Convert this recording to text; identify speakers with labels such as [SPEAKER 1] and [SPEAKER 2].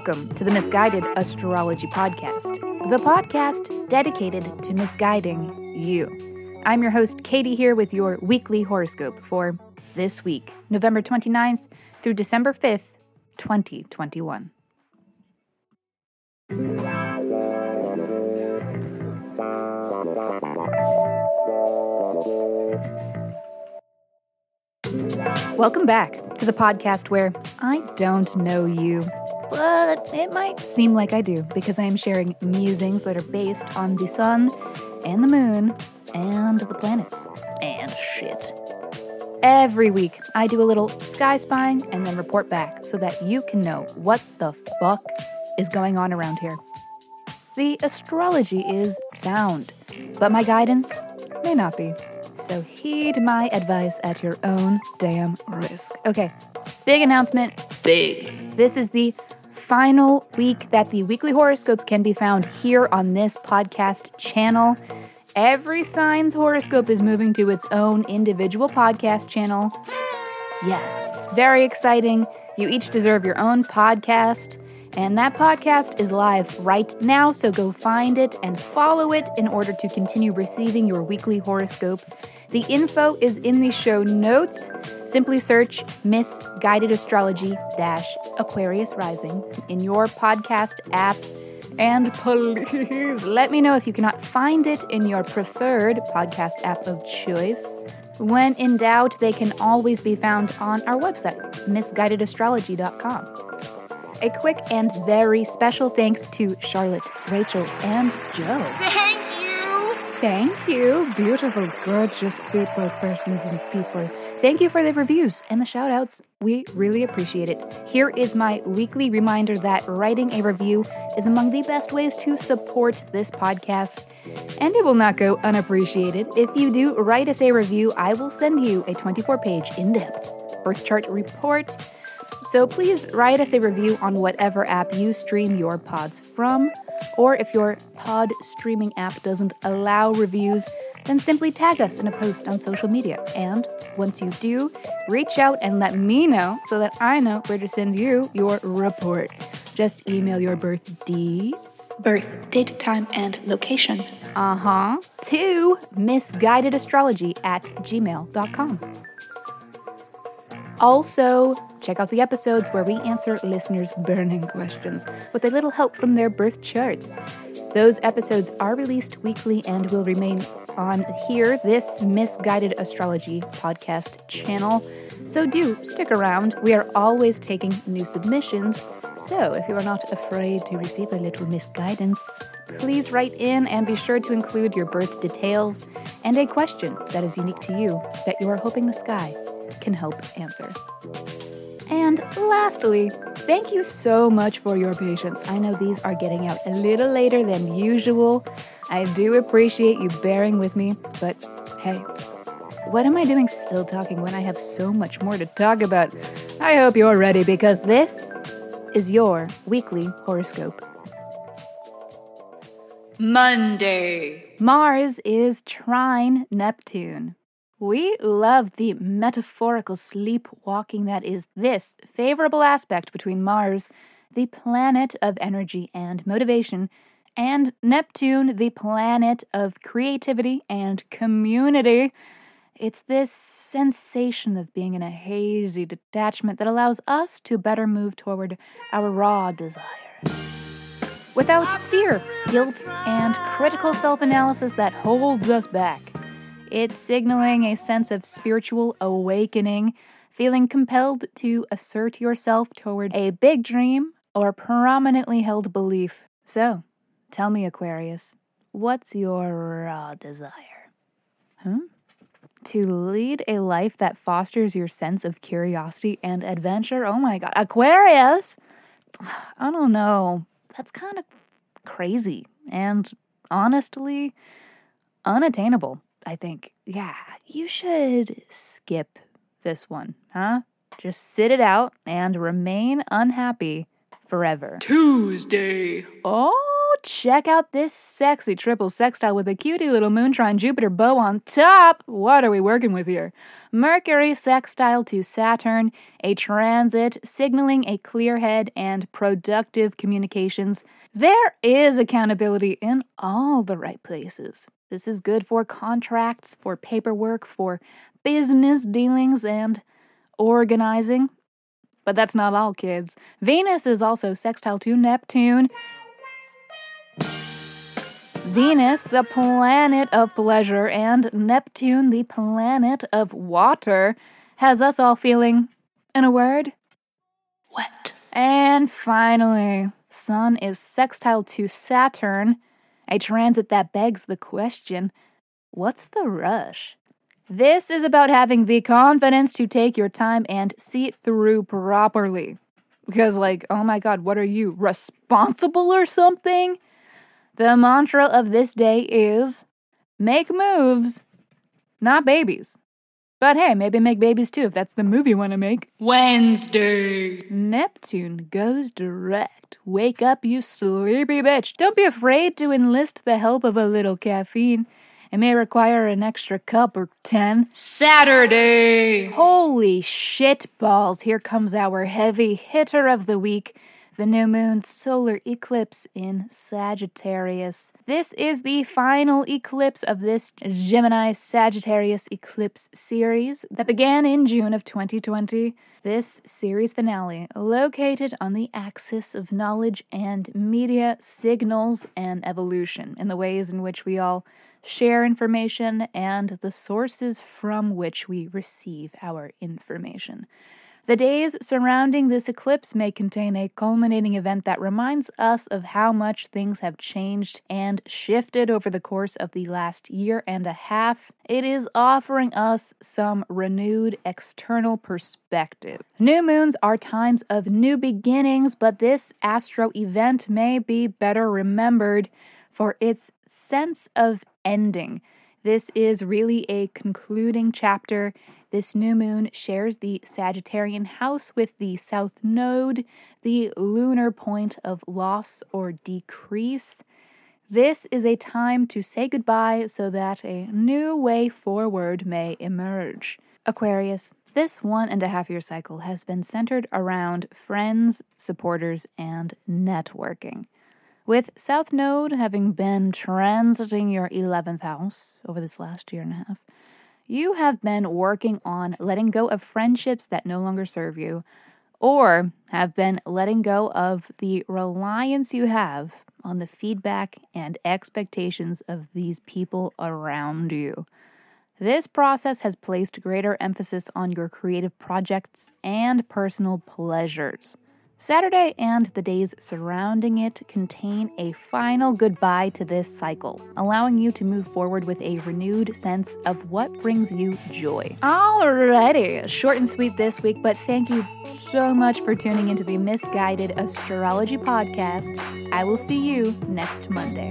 [SPEAKER 1] welcome to the Misguided Astrology Podcast, the podcast dedicated to misguiding you. I'm your host, Katie, here with your weekly horoscope for this week, November 29th through December 5th, 2021. Welcome back to the podcast where I don't know you, but it might seem like I do because I am sharing musings that are based on the sun and the moon and the planets and shit. Every week, I do a little sky spying and then report back so that you can know what the fuck is going on around here. The astrology is sound, but my guidance may not be. So heed my advice at your own damn risk. Okay, big announcement. Big. This is the final week that the weekly horoscopes can be found here on this podcast channel. Every sign's horoscope is moving to its own individual podcast channel. Yes, very exciting. You each deserve your own podcast. And that podcast is live right now, so go find it and follow it in order to continue receiving your weekly horoscope. The info is in the show notes. Simply search Misguided Astrology Aquarius Rising in your podcast app. And please let me know if you cannot find it in your preferred podcast app of choice. When in doubt, they can always be found on our website, misguidedastrology.com. A quick and very special thanks to Charlotte, Rachel, and Joe.
[SPEAKER 2] Thank you.
[SPEAKER 1] Beautiful, gorgeous people, persons, and people. Thank you for the reviews and the shout outs. We really appreciate it. Here is my weekly reminder that writing a review is among the best ways to support this podcast. And it will not go unappreciated. If you do write us a review, I will send you a 24 page in depth birth chart report so please write us a review on whatever app you stream your pods from. Or if your pod streaming app doesn't allow reviews, then simply tag us in a post on social media. And once you do, reach out and let me know so that I know where to send you your report. Just email your birth deeds, birth, date, time, and location. Uh huh. To misguidedastrology at gmail.com. Also, check out the episodes where we answer listeners' burning questions with a little help from their birth charts. Those episodes are released weekly and will remain on here, this Misguided Astrology podcast channel. So do stick around. We are always taking new submissions. So if you are not afraid to receive a little misguidance, please write in and be sure to include your birth details and a question that is unique to you that you are hoping the sky can help answer. And lastly, thank you so much for your patience. I know these are getting out a little later than usual. I do appreciate you bearing with me, but hey, what am I doing still talking when I have so much more to talk about? I hope you're ready because this is your weekly horoscope. Monday. Mars is trine Neptune. We love the metaphorical sleepwalking that is this favorable aspect between Mars, the planet of energy and motivation, and Neptune, the planet of creativity and community. It's this sensation of being in a hazy detachment that allows us to better move toward our raw desire. Without fear, guilt, and critical self analysis that holds us back. It's signaling a sense of spiritual awakening, feeling compelled to assert yourself toward a big dream or prominently held belief. So, tell me, Aquarius, what's your raw desire? Huh? To lead a life that fosters your sense of curiosity and adventure? Oh my god, Aquarius! I don't know. That's kind of crazy and honestly unattainable. I think, yeah, you should skip this one, huh? Just sit it out and remain unhappy forever.
[SPEAKER 2] Tuesday.
[SPEAKER 1] Oh, check out this sexy triple sextile with a cutie little moon trine Jupiter bow on top. What are we working with here? Mercury sextile to Saturn, a transit signaling a clear head and productive communications. There is accountability in all the right places. This is good for contracts, for paperwork, for business dealings, and organizing. But that's not all, kids. Venus is also sextile to Neptune. Venus, the planet of pleasure, and Neptune, the planet of water, has us all feeling, in a word, wet. And finally, Sun is sextile to Saturn, a transit that begs the question what's the rush? This is about having the confidence to take your time and see it through properly. Because, like, oh my god, what are you, responsible or something? The mantra of this day is make moves, not babies. But hey, maybe make babies too if that's the movie you want to make.
[SPEAKER 2] Wednesday.
[SPEAKER 1] Neptune goes direct. Wake up, you sleepy bitch. Don't be afraid to enlist the help of a little caffeine. It may require an extra cup or ten.
[SPEAKER 2] Saturday.
[SPEAKER 1] Holy shit balls, here comes our heavy hitter of the week the new moon solar eclipse in Sagittarius. This is the final eclipse of this Gemini Sagittarius eclipse series that began in June of 2020. This series finale, located on the axis of knowledge and media, signals and evolution in the ways in which we all share information and the sources from which we receive our information. The days surrounding this eclipse may contain a culminating event that reminds us of how much things have changed and shifted over the course of the last year and a half. It is offering us some renewed external perspective. New moons are times of new beginnings, but this astro event may be better remembered for its sense of ending. This is really a concluding chapter this new moon shares the Sagittarian house with the South Node, the lunar point of loss or decrease. This is a time to say goodbye so that a new way forward may emerge. Aquarius, this one and a half year cycle has been centered around friends, supporters, and networking. With South Node having been transiting your 11th house over this last year and a half, you have been working on letting go of friendships that no longer serve you, or have been letting go of the reliance you have on the feedback and expectations of these people around you. This process has placed greater emphasis on your creative projects and personal pleasures. Saturday and the days surrounding it contain a final goodbye to this cycle, allowing you to move forward with a renewed sense of what brings you joy. Alrighty, short and sweet this week, but thank you so much for tuning into the Misguided Astrology Podcast. I will see you next Monday.